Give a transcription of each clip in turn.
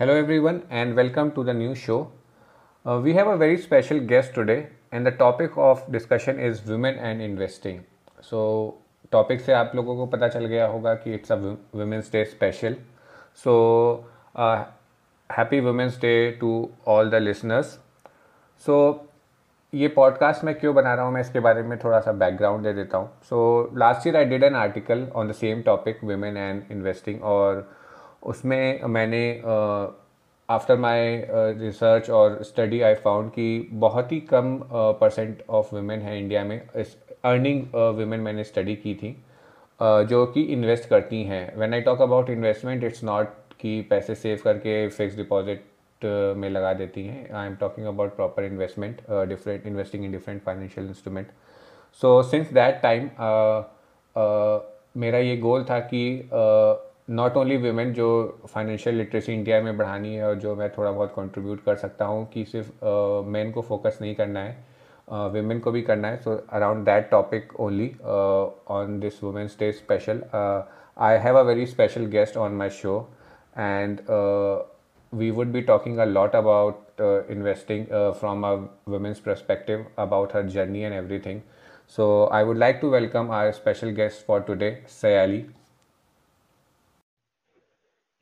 Hello, everyone, and welcome to the new show. Uh, we have a very special guest today, and the topic of discussion is women and investing. So, topic से आप लोगों को पता चल गया होगा कि it's a women's day special so happy women's day to all the listeners so ये पॉडकास्ट मैं क्यों बना रहा हूँ मैं इसके बारे में थोड़ा सा बैकग्राउंड दे देता हूँ so last year I did an article on the same topic women and investing और उसमें मैंने आफ्टर माई रिसर्च और स्टडी आई फाउंड कि बहुत ही कम परसेंट ऑफ़ वुमेन है इंडिया में। इस अर्निंग वुमेन मैंने स्टडी की थी uh, जो कि इन्वेस्ट करती हैं। When I talk about investment it's not कि पैसे सेव करके फिक्स डिपॉजिट में लगा देती हैं। I am talking about proper investment different investing in different financial instrument so since that time मेरा ये गोल था कि नॉट ओनली वीमेन जो फाइनेंशियल लिटरेसी इंडिया में बढ़ानी है और जो मैं थोड़ा बहुत कंट्रीब्यूट कर सकता हूँ कि सिर्फ़ मेन uh, को फोकस नहीं करना है वीमेन uh, को भी करना है so around that topic only on this women's day special I have a very special guest on my show and we would be talking a lot about uh, investing uh, from a women's perspective about her journey and everything so i would like to welcome our special guest for today sayali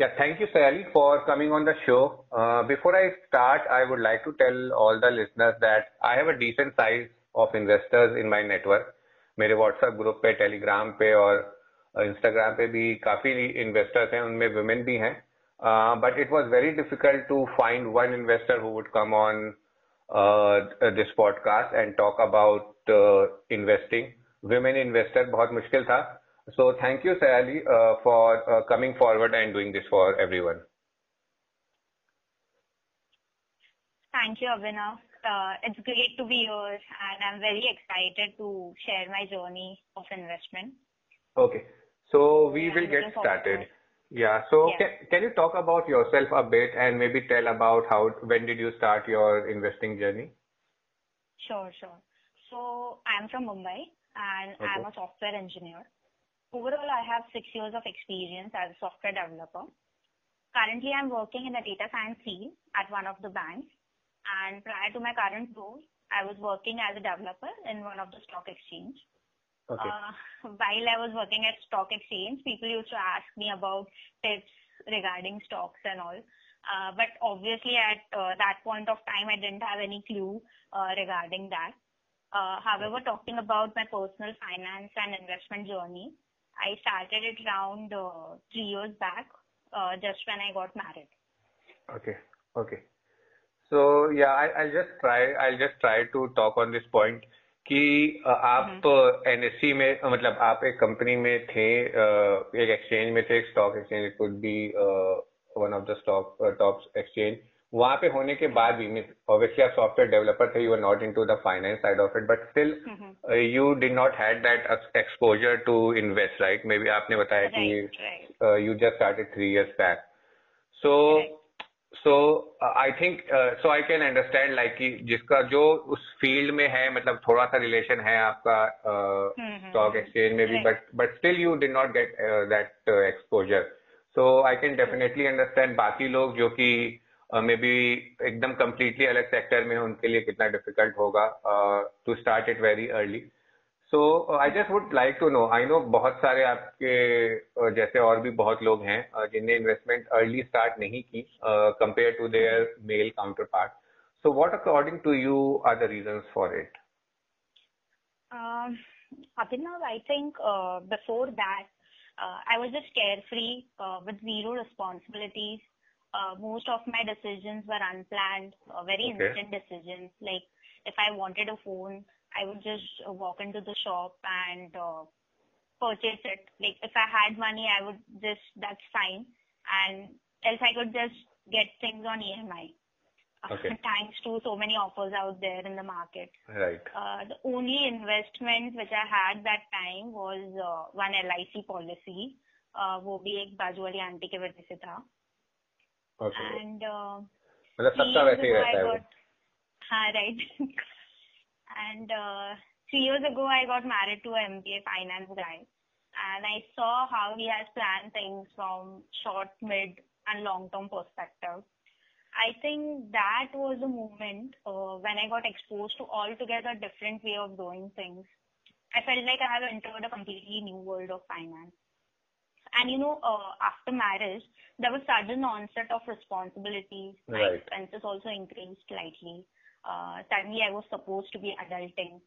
yeah thank you sayali for coming on the show uh, before i start i would like to tell all the listeners that i have a decent size of investors in my network मेरे WhatsApp group पे Telegram पे और Instagram पे भी काफ़ी investors हैं उनमें women भी हैं uh, but it was very difficult to find one investor who would come on uh, this podcast and talk about uh, investing. Women investor बहुत मुश्किल था. so thank you, Sayli, uh, for uh, coming forward and doing this for everyone. Thank you, Abhinav. Uh, it's great to be here and I'm very excited to share my journey of investment. Okay. So we yeah, will get started. Yeah. So yeah. Can, can you talk about yourself a bit and maybe tell about how, when did you start your investing journey? Sure, sure. So I'm from Mumbai and okay. I'm a software engineer. Overall, I have six years of experience as a software developer. Currently, I'm working in the data science team at one of the banks. And prior to my current role, I was working as a developer in one of the stock exchange. Okay. Uh, while I was working at stock exchange, people used to ask me about tips regarding stocks and all. Uh, but obviously at uh, that point of time, I didn't have any clue uh, regarding that. Uh, however, talking about my personal finance and investment journey, I started it around uh, three years back, uh, just when I got married. Okay. Okay. So yeah, I, I'll just try. I'll just try to talk on this point. कि आप NSC में मतलब आप एक company में थे एक exchange में थे एक stock exchange it could be one of the stock top exchange वहाँ पे होने के बाद भी मीन ऑब्वियसली आप सॉफ्टवेयर डेवलपर थे you are not into the finance side of it but still you did not had that exposure to invest right maybe आपने बताया कि you just started three years back so so I think so I can understand like कि जिसका जो उस field में है मतलब थोड़ा सा रिलेशन है आपका स्टॉक uh, एक्सचेंज में भी but but still you did not get that exposure so I can definitely understand बाकी लोग जो कि मे बी एकदम कम्प्लीटली अलग सेक्टर में उनके लिए कितना डिफ़िकल्ट होगा to start it very early so I just would like to know I know बहुत सारे आपके जैसे और भी बहुत लोग हैं जिनने इन्वेस्टमेंट अर्ली स्टार्ट नहीं की compare to their male counterpart so what according to you are the reason for it Abhinav, I think uh, before that, uh, I was just carefree uh, with zero responsibilities. Uh, most of my decisions were unplanned, uh, very okay. instant decisions. Like if I wanted a phone, I would just walk into the shop and uh, purchase it. Like if I had money, I would just that's fine, and else I could just get things on EMI. Okay. Thanks to so many offers out there in the market. Right. Uh, the only investment which I had that time was uh, one LIC policy. Uh, वो भी एक बाजू वाली aunty के वजह से था. Okay. And uh, मतलब सबका वैसे ही रहता है वो. हाँ right. And uh, three years ago, I got married to an MBA finance guy. And I saw how he has planned things from short, mid, and long-term perspective. I think that was the moment uh, when I got exposed to altogether different way of doing things. I felt like I have entered a completely new world of finance. And you know, uh, after marriage, there was sudden onset of responsibilities. My expenses also increased slightly. Uh, suddenly, I was supposed to be adulting.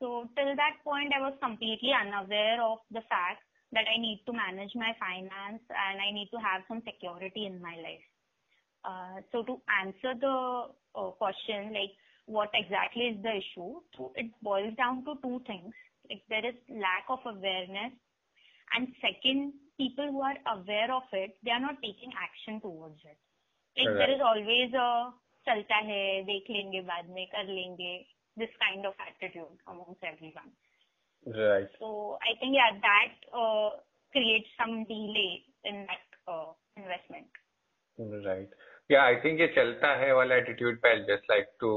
So till that point, I was completely unaware of the fact that I need to manage my finance and I need to have some security in my life. Uh, so to answer the uh, question, like what exactly is the issue, so it boils down to two things. Like there is lack of awareness, and second, people who are aware of it, they are not taking action towards it. Like there is always a चलता है देख लेंगे बाद में कर लेंगे this kind of attitude amongst everyone. Right. So I think yeah that uh, creates some delay in that uh, investment. Right. Yeah, I think ये चलता है वाला attitude पे I'll just like to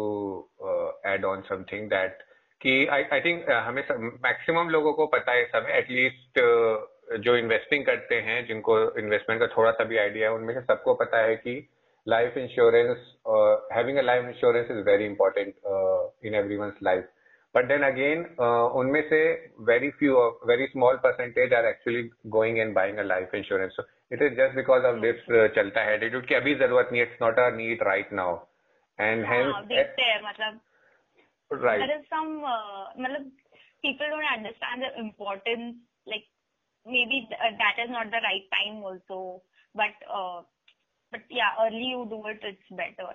uh, add on something that कि आई I think हमें maximum लोगों को पता है सब एटलीस्ट uh, जो इन्वेस्टिंग करते हैं जिनको इन्वेस्टमेंट का थोड़ा सा भी आइडिया है उनमें से सबको पता है कि life insurance having a life insurance is very important in every life but then again उनमें से very few very small percentage are actually going and buying a life insurance it is just because of this चलता है attitude अभी ज़रूरत नहीं it's not a need right now and हैं मतलब right. there is some uh, मतलब people don't understand the importance like maybe th- uh, that is not the right time also but uh, but yeah, early you do it, it's better.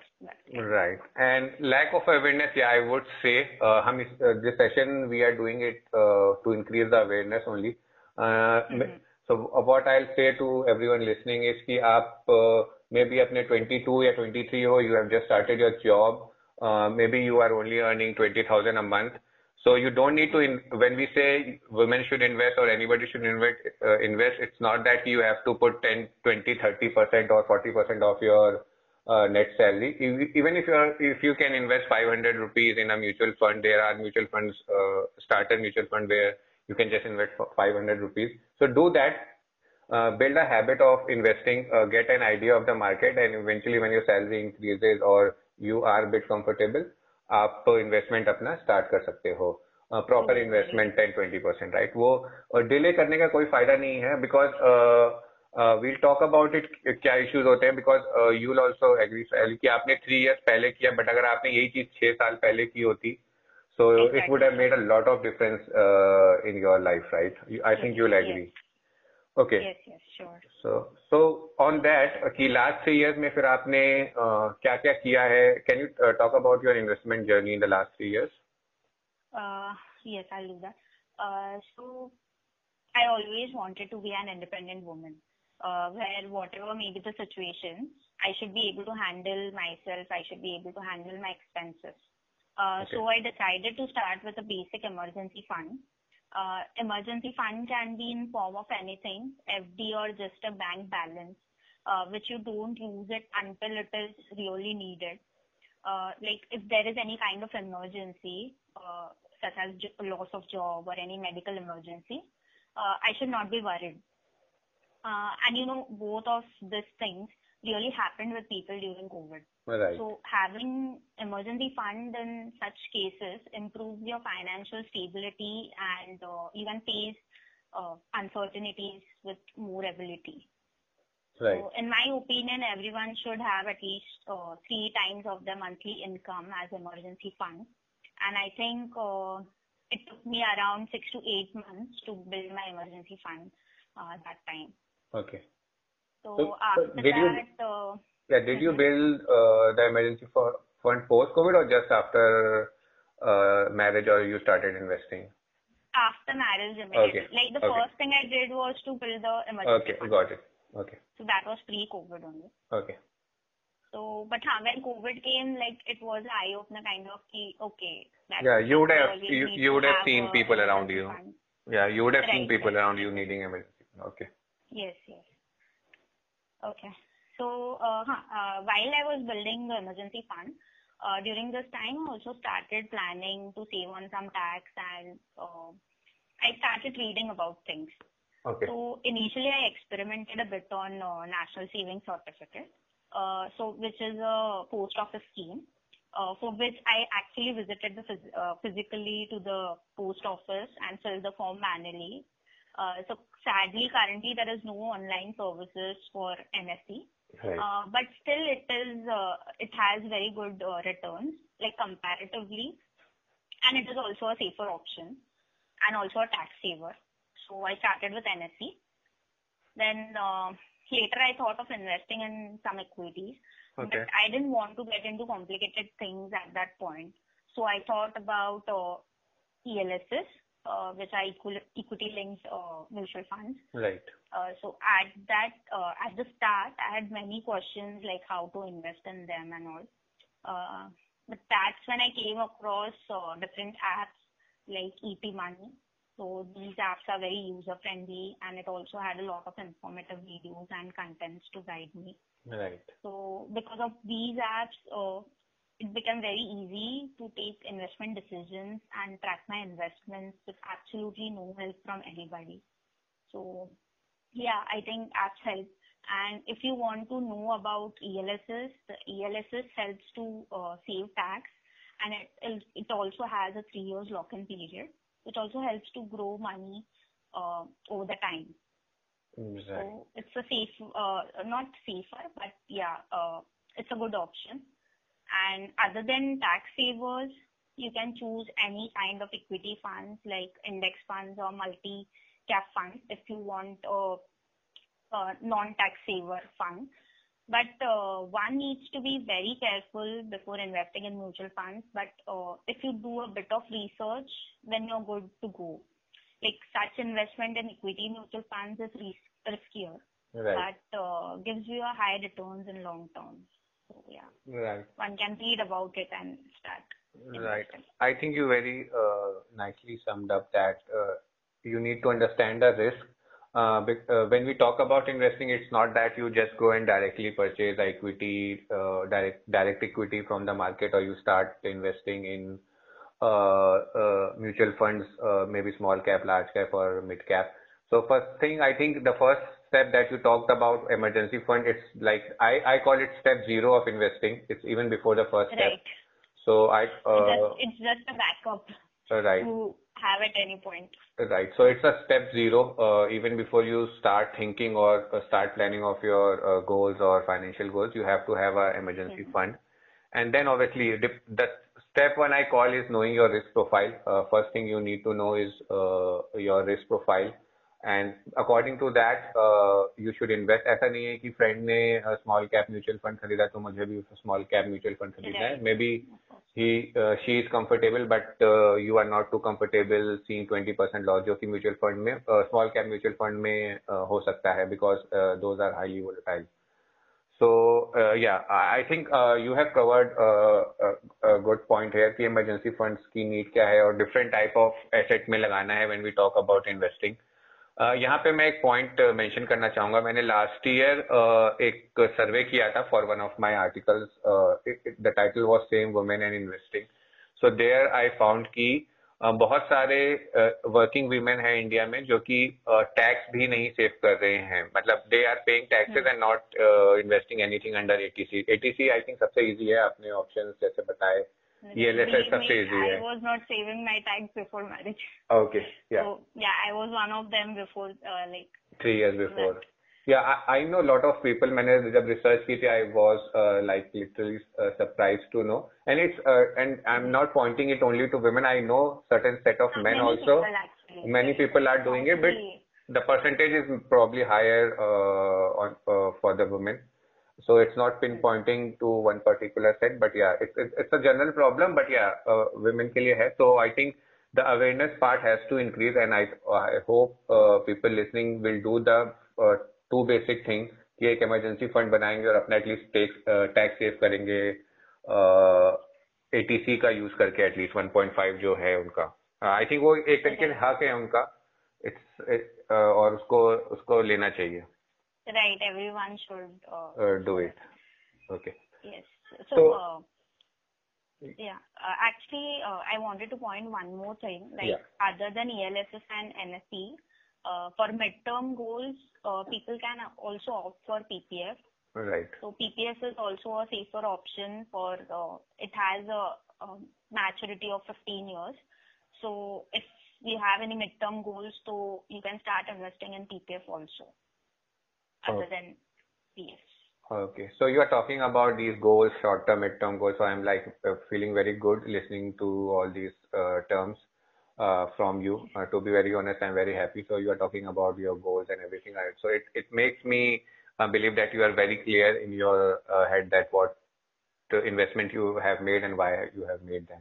Right. And lack of awareness, yeah, I would say, uh, hum is, uh, this session we are doing it uh, to increase the awareness only. Uh, mm-hmm. So uh, what I'll say to everyone listening is कि आप uh, maybe अपने 22 या 23 हो, you have just started your job. uh, maybe you are only earning 20,000 a month. So you don't need to, in, when we say women should invest or anybody should invest, uh, invest, it's not that you have to put 10, 20, 30% or 40% of your uh, net salary. Even if you are, if you can invest 500 rupees in a mutual fund, there are mutual funds, uh, starter mutual fund where you can just invest 500 rupees. So do that. Uh, build a habit of investing, uh, get an idea of the market, and eventually when your salary increases or you are bit bit comfortable, आप investment अपना start कर सकते हो। Proper investment ten twenty percent right वो delay करने का कोई फ़ायदा नहीं है because we'll talk about it क्या इश्यूज़ होते हैं because you will also agree कि आपने थ्री इयर्स पहले किया बट अगर आपने यही चीज़ छह साल पहले की होती so it would have made a lot of difference in your life right I think you will agree yes, sure. So, so on that, कि last three years में फिर आपने uh, क्या क्या किया है? Can you uh, talk about your investment journey in the last three years? Uh, yes, I'll do that. Uh, so, I always wanted to be an independent woman, uh, where whatever may be the situation, I should be able to handle myself. I should be able to handle my expenses. Uh, okay. So I decided to start with a basic emergency fund uh, emergency fund can be in form of anything, FD or just a bank balance, uh, which you don't use it until it is really needed. Uh, like if there is any kind of emergency, uh, such as loss of job or any medical emergency, uh, I should not be worried. Uh, and you know, both of these things really happened with people during COVID. Right. So having emergency fund in such cases improves your financial stability and uh, even face uh, uncertainties with more ability. Right. So in my opinion, everyone should have at least uh, three times of their monthly income as emergency fund. And I think uh, it took me around six to eight months to build my emergency fund uh, that time. Okay. So, after did that, you, uh, yeah, did you build uh, the emergency fund post COVID or just after uh, marriage or you started investing? After marriage, immediately. Okay. Like the okay. first thing I did was to build the emergency Okay, fund. got it. Okay. So that was pre-COVID only. Okay. So, but huh, when COVID came, like it was eye opener kind of key. Okay. Yeah, you would have you, you would have seen people around you. Fund. Yeah, you would have right, seen people around you needing emergency. Okay. Yes, yes. Okay. So, uh, uh, while I was building the emergency fund, uh, during this time, I also started planning to save on some tax and I started reading about things. Okay. So initially I experimented a bit on National Savings Certificate, so which is a post office scheme, uh, for which I actually visited the phys- uh, physically to the post office and filled the form manually. Uh, so sadly, currently there is no online services for NSC. Right. Uh, but still it is, uh, it has very good returns, like comparatively, and it is also a safer option and also a tax saver. So I started with NSC. Then later I thought of investing in some equities, Okay. but I didn't want to get into complicated things at that point. So I thought about ELSS, which are equity linked uh, mutual funds. Right. Uh, so at that, uh, at the start, I had many questions like how to invest in them and all. Uh, but that's when I came across uh, different apps like ET Money. So these apps are very user friendly and it also had a lot of informative videos and contents to guide me. Right. So because of these apps, uh, it became very easy to take investment decisions and track my investments with absolutely no help from anybody. So yeah, I think apps help. And if you want to know about ELSS, the ELSS helps to uh, save tax and it, it also has a three years lock-in period, which also helps to grow money uh, over the time. Right. So it's a safe, uh, not safer, but yeah, uh, it's a good option. And other than tax savers, you can choose any kind of equity funds like index funds or multi-cap funds if you want a, a non-tax saver fund. But uh, one needs to be very careful before investing in mutual funds. But uh, if you do a bit of research, then you're good to go. Like such investment in equity mutual funds is ris- riskier, Right. but uh, gives you a high returns in long term. So yeah, Right. one can read about it and start. Right. I think you very uh, nicely summed up that uh, you need to understand the risk. Uh, uh, when we talk about investing, it's not that you just go and directly purchase equity, uh, direct direct equity from the market, or you start investing in uh, uh, mutual funds, uh, maybe small cap, large cap, or mid cap. So first thing, I think the first step that you talked about emergency fund, it's like I I call it step zero of investing. It's even before the first step. So I It's uh, just, it's just a backup right. to have at any point. Right. So it's a step zero, uh, even before you start thinking or uh, start planning of your uh, goals or financial goals, you have to have a emergency Mhm. fund. And then obviously the, the step one I call is knowing your risk profile. Uh, first thing you need to know is uh, your risk profile. And according to that you should invest ऐसा नहीं है कि friend ने small cap mutual fund खरीदा तो मुझे भी small cap mutual fund खरीदना है। Maybe he she is comfortable but you are not too comfortable seen twenty percent loss जो कि म्यूचुअल फंड में स्मॉल कैप म्यूचुअल फंड में uh, हो सकता है because those are highly volatile So uh, yeah, I think uh, you have covered uh, कि emergency fund की need क्या है और डिफरेंट टाइप ऑफ़ एसेट में लगाना है when we talk about investing यहाँ पे मैं एक पॉइंट मेंशन करना चाहूँगा। मैंने लास्ट ईयर एक सर्वे किया था for one of my articles the title was same women and investing so there I found कि बहुत सारे वर्किंग वीमेन हैं इंडिया में जो कि टैक्स भी नहीं सेव कर रहे हैं। मतलब they are paying taxes and not investing anything under eighty C eighty C I think सबसे इजी है। अपने ऑप्शन जैसे बताए ELSS Believe सबसे me, easy I है was not saving my tax before marriage. Okay या So yeah, I was one of them before uh, like three years before. Yeah, I, I know a lot of people. मैंने जब research की थी, I was uh, like literally uh, surprised to know. And it's uh, and I'm not pointing it only to women. I know certain set of men many also. people actually. Many people are doing it, but Mostly, the percentage is probably higher uh, on uh, for the women. So it's not pinpointing to one particular set, but yeah, it's it's, it's a general problem. But yeah, uh, women के लिए है. So I think the awareness part has to increase, and I I hope uh, people listening will do the uh, two basic things कि एक emergency fund बनाएँगे और अपना at least tax tax save करेंगे eighty C का use करके at least 1.5 जो है उनका आई थिंक वो एक तरीके से हक है उनका इट्स और उसको उसको लेना चाहिए right, everyone should uh, uh, do it. Okay. Yes. So, So- uh, yeah, uh, actually, uh, I wanted to point one more thing. Like, Yeah. other than ELSS and NSC, uh, for midterm goals, uh, people can also opt for PPF. Right. So PPF is also a safer option for uh, it has a, a maturity of 15 years. So if we have any midterm goals, so you can start investing in PPF also, other Okay. than PF. Okay. So you are talking about these goals, short-term, mid-term goals. So I'm like uh, feeling very good listening to all these uh, terms uh, from you. Uh, to be very honest, I'm very happy. So you are talking about your goals and everything. Right? So it, it makes me uh, believe that you are very clear in your uh, head that what the investment you have made and why you have made them.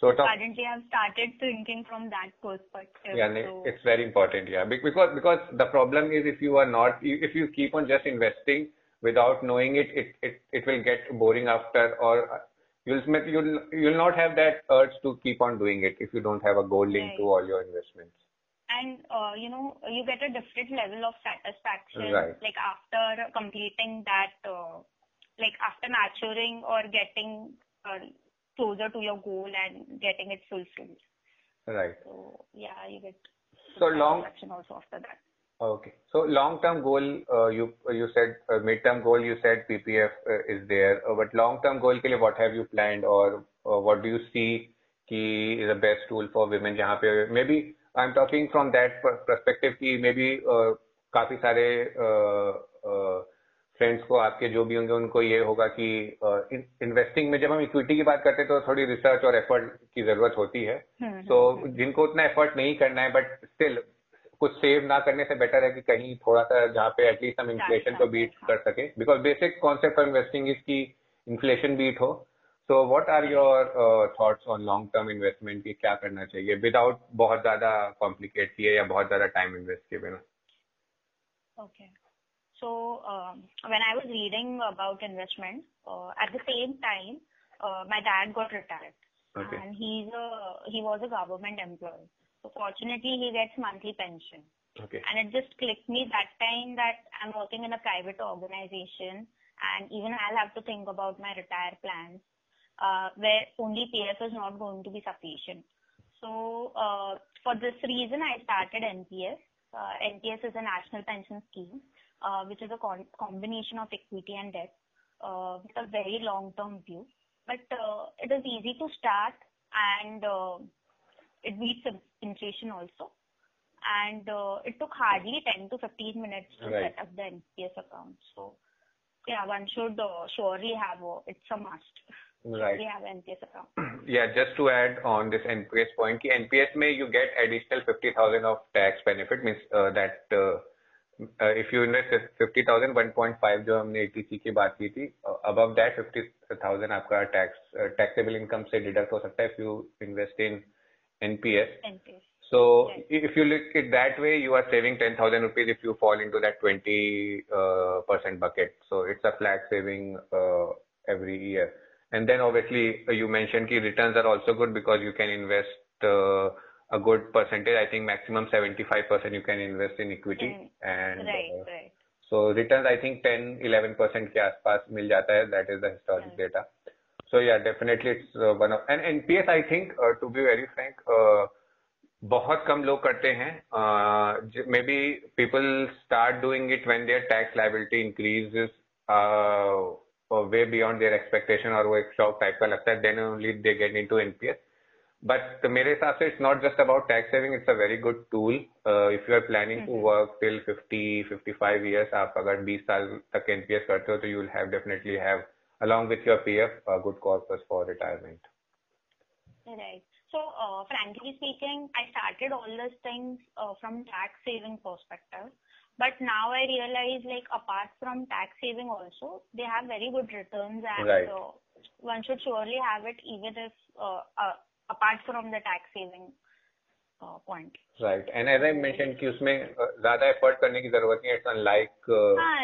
So talk, Currently, I've started thinking from that perspective. yeah, so it's very important. Yeah, because because the problem is if you are not if you keep on just investing without knowing it, it it it will get boring after or uh, you'll you'll you'll not have that urge to keep on doing it if you don't have a goal linked to all your investments. and uh, you know you get a different level of satisfaction Right. like after completing that uh, like after maturing or getting uh, closer to your goal and getting it fulfilled Right. so yeah you get So long satisfaction also after that Okay. So long-term goal, uh, you you said uh, mid-term goal, you said PPF uh, is there, uh, but long-term goal के लिए what have you planned or uh, what do you see कि is the best tool for women जहाँ पे maybe I'm talking from that per- perspective कि maybe uh, काफी सारे friends को आपके जो भी होंगे उनको ये होगा कि इन्वेस्टिंग में जब हम इक्विटी की बात करते हैं तो थोड़ी रिसर्च और एफर्ट की ज़रूरत होती है। तो जिनको उतना एफर्ट नहीं करना है बट स्टिल कुछ सेव ना करने से बेटर है कि कहीं थोड़ा सा जहाँ पे एटलीस्ट हम इन्फ्लेशन को बीट। कर सके। Because basic concept of investing is की इन्फ्लेशन बीट हो। So what are your thoughts on long term investment की क्या करना चाहिए? विदाउट बहुत ज़्यादा कॉम्प्लिकेट किए या बहुत ज़्यादा टाइम इन्वेस्ट किए बिना। Okay. So um, when I was reading about investment, uh, at the same time, uh, my dad got retired, Okay. and he's a he was a government employee. So fortunately, he gets monthly pension, okay and it just clicked me that time that I'm working in a private organization, and even I'll have to think about my retire plans, uh, where only PF is not going to be sufficient. So uh, for this reason, I started NPS. Uh, NPS is a national pension scheme, which is a con- combination of equity and debt uh, with a very long-term view. But uh, it is easy to start, and uh, it beats in- inflation also. And uh, it took hardly 10 to 15 minutes to Right. set up the NPS account. So yeah, one should uh, surely have a, it's a must. Right. We have NPS account. Yeah, just to add on this NPS point, NPS में you get additional 50,000 of tax benefit, means uh, if you invest fifty thousand one point five जो हमने eighty C की बात की थी अब that fifty thousand आपका tax taxable income से डिडक्ट हो सकता है if you invest in NPS so if you look it that way you are saving ten thousand rupees if you fall in to that twenty percent bucket so it's a flag saving every year and then obviously you mention की return are also good because you can invest a good percentage. I think maximum 75% you can invest in equity Mm. and Right, uh, right. so returns I think 10 11% के आसपास मिल जाता है. That is the historic Right. data. So yeah, definitely it's uh, one of and NPS I think uh, to be very frank uh, बहुत कम लोग करते हैं may be people start doing it when there tax liability increases way beyond their expectation और वो एक shock type का लगता है then only they get into NPS but mere sath it's not just about tax saving it's a very good tool uh, if you are planning mm-hmm. to work till 50 55 years aap agar 20 saal tak nps karte ho to you will have definitely have along with your pf a good corpus for retirement right so uh, frankly speaking i started all these things uh, from tax saving perspective but now i realize like apart from tax saving also they have very good returns and right. Uh, one should surely have it even if uh, uh, apart from the tax saving uh, right and as I mention कि उसमें uh, ज़्यादा effort करने की ज़रूरत नहीं है it's unlike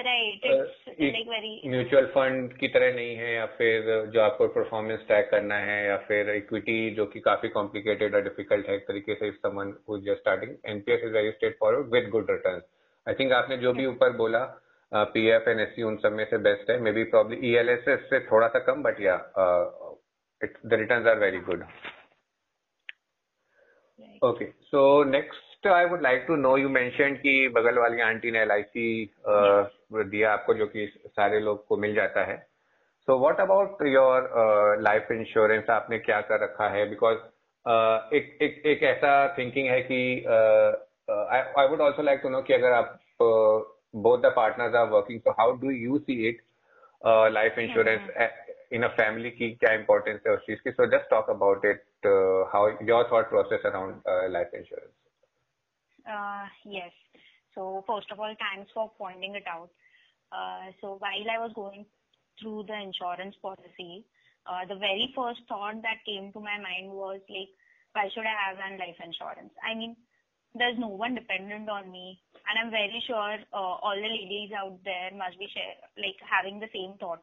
right. It's it- like very, mutual fund की तरह नहीं है या फिर जो आपको परफॉर्मेंस ट्रैक करना है या फिर इक्विटी जो कि काफ़ी कॉम्प्लिकेटेड और डिफ़िकल्ट है एक तरीके से if someone just starting NPS is very straightforward with good return I think आपने जो भी ऊपर बोला पी पीएफ एंड एससी उन सब में से बेस्ट है मे बी प्रॉब्ली ईएलएसएस से थोड़ा सा कम but yeah it's the returns are very good So next just I would like to know, you mentioned कि बगल वाली आंटी ने LIC दिया आपको जो कि सारे लोग को मिल जाता है। So what about your life insurance आपने क्या कर रखा है? बिकॉज़ uh, एक एक एक ऐसा थिंकिंग है कि I would also like to know कि अगर आप both the partners are working तो how do you see it life insurance in a family की क्या importance है उस चीज़ की? So just talk about it. uh, how your thought process around uh, life insurance? Uh, yes. So first of all thanks for pointing it out. Uh, so while I was going through the insurance policy uh, the very first thought that came to my mind was like why should I have an life insurance? I mean there's no one dependent on me and I'm very sure uh, all the ladies out there must be share, like having the same thought.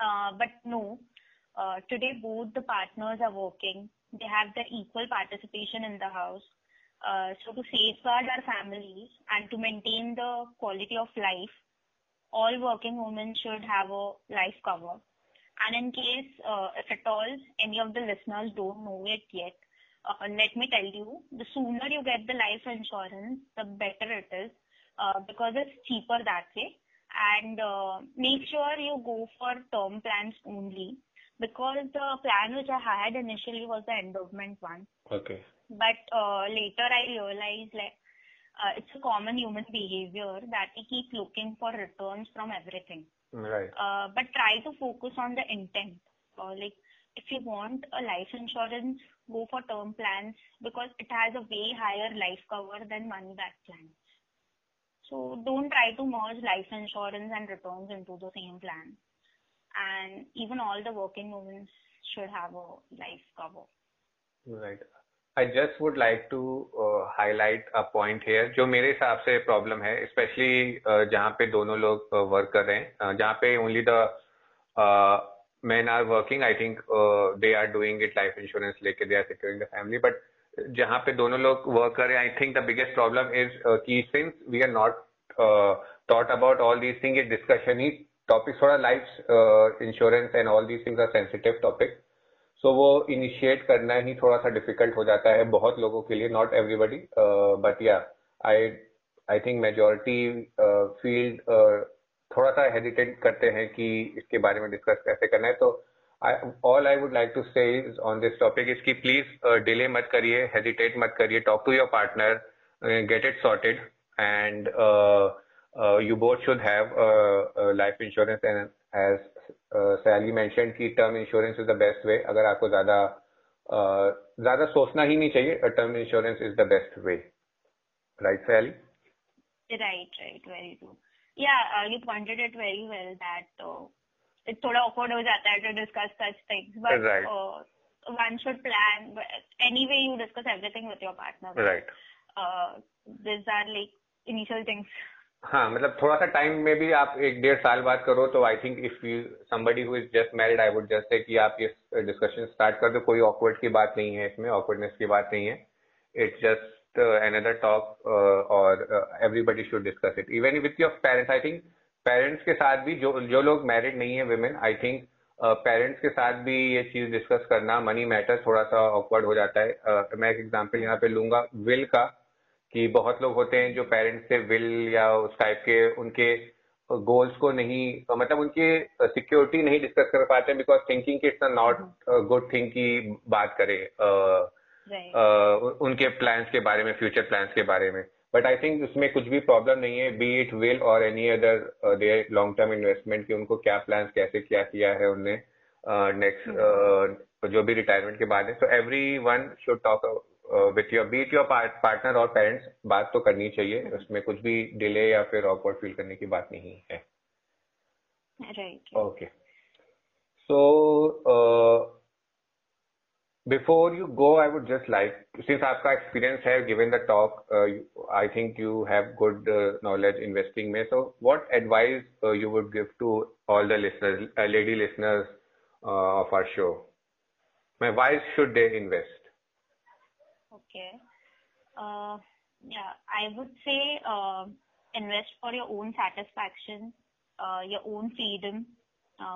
Uh, but no, uh, today both the partners are working. They have the equal participation in the house. Uh, so to safeguard our families and to maintain the quality of life, all working women should have a life cover. And in case, uh, if at all any of the listeners don't know it yet, uh, let me tell you, the sooner you get the life insurance, the better it is, uh, because it's cheaper that way and uh, make sure you go for term plans only because the plan which I had initially was the endowment one. Okay. But uh, later I realized like uh, it's a common human behavior that we keep looking for returns from everything. Right. Uh, but try to focus on the intent. Uh, like if you want a life insurance, go for term plans because it has a way higher life cover than money back plans. So don't try to merge life insurance and returns into the same plan And even all the working women should have a life cover. Right. I just would like to uh, highlight a point here जो मेरे हिसाब से problem है specially uh, जहाँ पे दोनों लोग work uh, कर रहे हैं uh, जहाँ पे only the men are working i think uh, they are doing it life insurance लेके they are securing the family but जहाँ पे दोनों लोग वर्क कर रहे हैं I think the biggest problem is कि since we are not taught about all these thing ये डिस्कशन ही टॉपिक थोड़ा life insurance and all these things are sensitive topic so वो इनिशिएट करना ही थोड़ा सा डिफ़िकल्ट हो जाता है बहुत लोगों के लिए not everybody but yeah I I think majority feel थोड़ा सा हेजिटेट करते हैं कि इसके बारे में डिस्कस कैसे करना है। तो I, all I would like to say is on this topic is कि please uh, मत करिए hesitate मत करिए talk to your partner get it it and Uh, you both should have uh, uh, life insurance. And as uh, mentioned key term insurance is the best way. Agar aapko zyada uh, zyada sochna hi nahi chahiye term insurance is the best way. Right Sayli? Right right. Very true. Yeah you pointed it very well that it's sort of awkward to discuss such things. But one should plan anyway you discuss everything with your partner. Right. These are like initial things. हाँ मतलब थोड़ा सा time में भी आप एक डेढ़ साल बाद करो तो I think if you somebody who is just married I would just say कि आप ये डिस्कशन स्टार्ट कर दो। कोई ऑकवर्ड की बात नहीं है इसमें ऑकवर्डनेस की बात नहीं है। It's just talk uh, or uh, everybody should discuss it. Even with your parents i parents के साथ भी जो जो लोग मैरिड नहीं है वुमेन आई थिंक पेरेंट्स के साथ भी ये चीज़ डिस्कस करना मनी मैटर थोड़ा सा ऑकवर्ड हो जाता है। Uh, मैं एक एग्ज़ाम्पल यहाँ पे लूँगा। विल का कि बहुत लोग होते हैं जो पेरेंट्स से विल या उस टाइप के उनके गोल्स को नहीं मतलब उनके सिक्योरिटी नहीं डिस्कस कर पाते because thinking it's a not good thing की बात करें उनके प्लान्स के बारे में फ्यूचर प्लान्स के बारे में. बट आई थिंक उसमें कुछ भी प्रॉब्लम नहीं है बी इट विल और any other their long term investment की उनको क्या प्लान कैसे क्या किया है उनने नेक्स्ट uh, uh, जो भी रिटायरमेंट के बाद है. So everyone should talk with your beat your partner और पेरेंट्स बात तो करनी चाहिए। हम्म। उसमें कुछ भी डिले या फिर ऑपवर्ड फील करने की बात नहीं है। Okay so before you go I would just like since आपका एक्सपीरियंस है given the talk I think you have good knowledge investing में। So what advice you would give to all the lady listeners of our show my wise should they invest Okay. Yeah, I would say invest for your own satisfaction, your own freedom,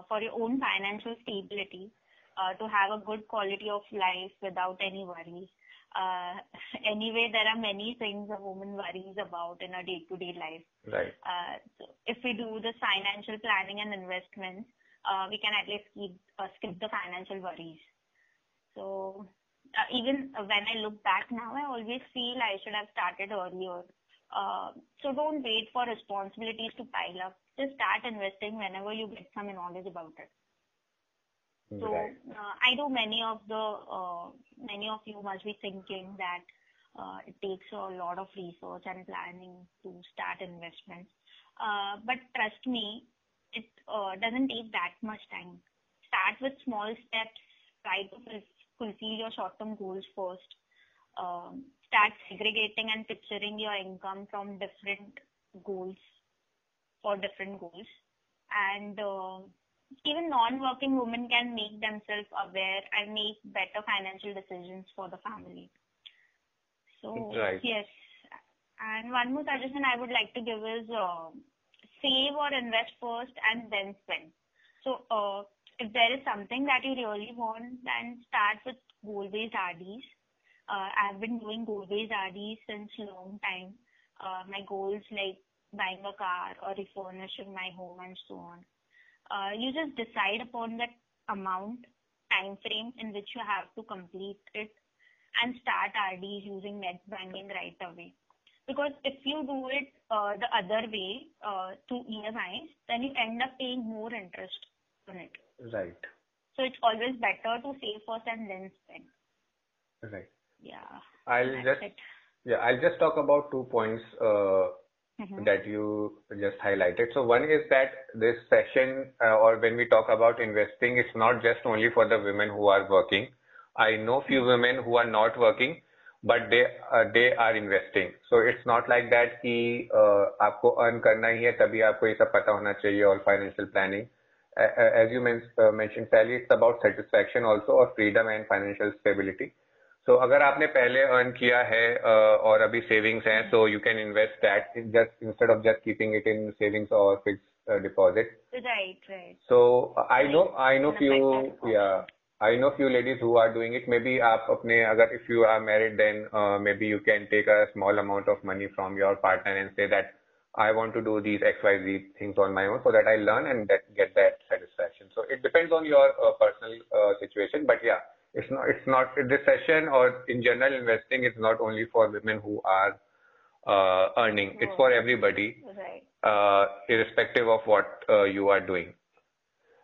for your own financial stability uh, to have a good quality of life without any worries. uh, anyway, there are many things a woman worries about in her day-to-day life. Right. Uh, so if we do the financial planning and investments, uh, we can at least keep, uh, skip the financial worries. Uh, even when I look back now, I always feel I should have started earlier. Uh, so don't wait for responsibilities to pile up. Just start investing whenever you get some knowledge about it. So Right. uh, I know many of the uh, many of you must be thinking that uh, it takes a lot of research and planning to start investments. Uh, but trust me, it uh, doesn't take that much time. Start with small steps. Try to fulfill your short-term goals first. Um, start segregating and picturing your income from different goals for different goals. And uh, even non-working women can make themselves aware and make better financial decisions for the family. So Right. yes, and one more suggestion I would like to give is uh, save or invest first and then spend. So uh, if there is something that you really want, then start with goal-based RDs. Uh, I've been doing goal-based RDs since long time. Uh, my goals like buying a car or refurnishing my home and so on. Uh, you just decide upon that amount, time frame in which you have to complete it and start RDs using net banking right away. Because if you do it uh, the other way, uh, through EMIs, then you end up paying more interest on it. Right. So it's always better to save first and then spend. Right. Yeah. I'll that's just it. yeah, I'll just talk about two points uh, Mhm. that you just highlighted. So one is that this session, uh, or when we talk about investing, it's not just only for the women who are working. I know few women who are not working, but they uh, they are investing. So it's not like that कि uh, आपको earn करना ही है तभी आपको ये सब पता होना चाहिए और financial planning. as you uh, mentioned, Sayli, it's about satisfaction also और freedom and financial stability. So अगर आपने पहले earn किया है uh, और अभी savings हैं, so you can invest that in just instead of just keeping it in savings or fixed uh, deposit. Right, right. So I know, I know few, yeah. I know few ladies who are doing it. Maybe आप अपने अगर if you are married then uh, maybe you can take a small amount of money from your partner and say that I want to do these XYZ things on my own so that I learn and that, get that satisfaction. So it depends on your uh, personal uh, situation, but yeah, it's not it's not this session or in general investing is not only for women who are uh, earning. It's for everybody Right. uh, irrespective of what uh, you are doing.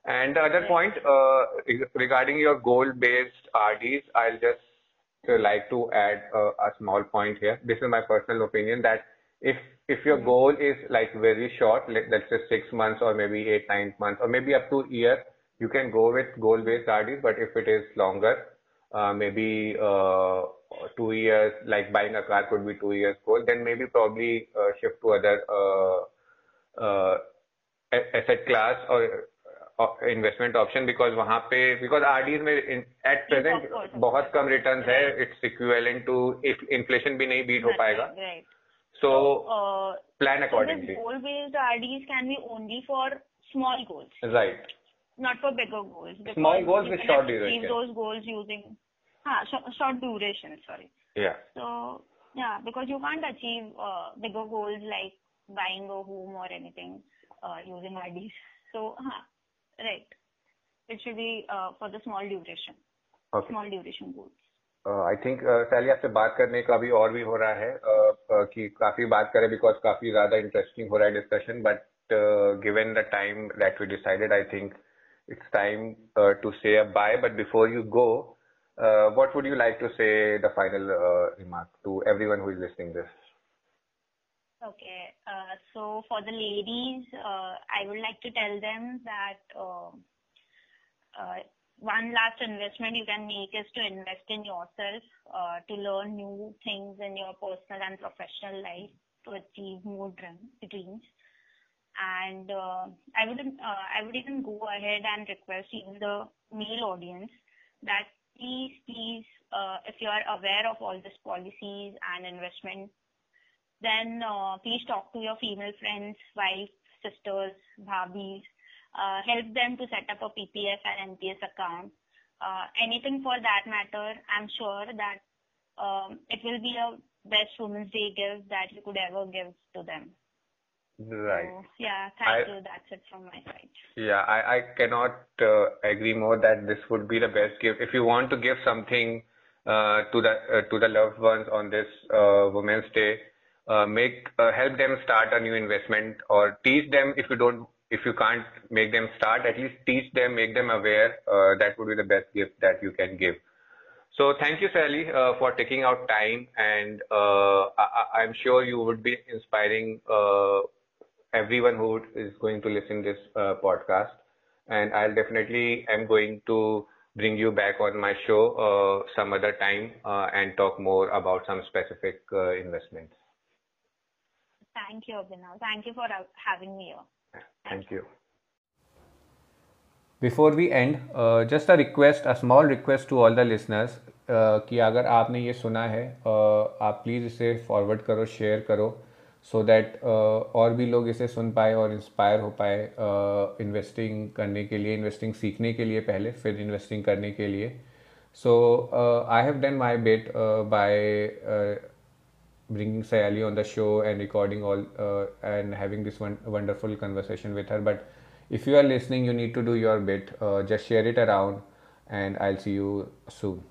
And the other Right. point uh, regarding your goal-based RDs, I'll just uh, like to add uh, a small point here. This is my personal opinion that if if your goal is like very short, let, let's say six months or maybe eight, nine months or maybe up to a year, you can go with goal-based RDs. But if it is longer, uh, maybe uh, two years, like buying a car could be two years goal, then maybe probably uh, shift to other uh, uh, a- asset class or uh, investment option because वहाँ पे because RDs में in, at present of course, of बहुत course. कम returns है it's equivalent to if inflation भी नहीं beat हो Right, पाएगा Right. so Uh, plan accordingly goal-based RDs can be only for small goals, right not for bigger goals. Small goals with short achieve duration. those goals using short, duration. Sorry. yeah So yeah, because you can't achieve uh, bigger goals like buying a home or anything uh, using RDs. So right, it should be uh, for the small duration, okay small duration goals. I think सैली आपसे बात करने का भी और भी हो रहा है uh, uh, कि काफी बात करें बिकॉज काफी ज्यादा इंटरेस्टिंग हो रहा है discussion but given the time that we decided I think it's time to से अ bye but before you go what would you like to say the final uh, remark to everyone who is listening this Okay. Uh, so for the ladies, uh, I would like to tell them that uh, uh, one last investment you can make is to invest in yourself, uh, to learn new things in your personal and professional life, to achieve more dreams. And uh, I wouldn't, uh, I would even go ahead and request even the male audience that please, please, uh, if you are aware of all these policies and investment then uh, please talk to your female friends, wife sisters, bhabis. Uh, help them to set up a PPF and NPS account. Uh, anything for that matter, I'm sure that um, it will be a best Women's Day gift that you could ever give to them. Right. So, yeah, thank I, you. That's it from my side. Yeah, I, I cannot uh, agree more that this would be the best gift. If you want to give something uh, to the uh, to the loved ones on this uh, Women's Day, uh, make uh, help them start a new investment or teach them if you don't if you can't make them start, at least teach them, make them aware. that would be the best gift that you can give. So thank you, Sayli, uh, for taking out time, and uh, I, am sure you would be inspiring uh, everyone who is going to listen this uh, podcast. And I'll definitely am going to bring you back on my show uh, some other time uh, and talk more about some specific investments. Thank you, Abhinav. Thank you for having me here. Thank you. Before we end just a request a small request to all the listeners कि अगर आपने ये सुना है uh, आप please इसे forward करो share करो सो so दैट uh, और भी लोग इसे सुन पाए और इंस्पायर हो पाए इन्वेस्टिंग uh, करने के लिए इन्वेस्टिंग सीखने के लिए पहले फिर इन्वेस्टिंग करने के लिए so I have done my bet by bringing Sayli on the show and recording all uh, and having this one wonderful conversation with her. But if you are listening, you need to do your bit. Uh, just share it around, and I'll see you soon.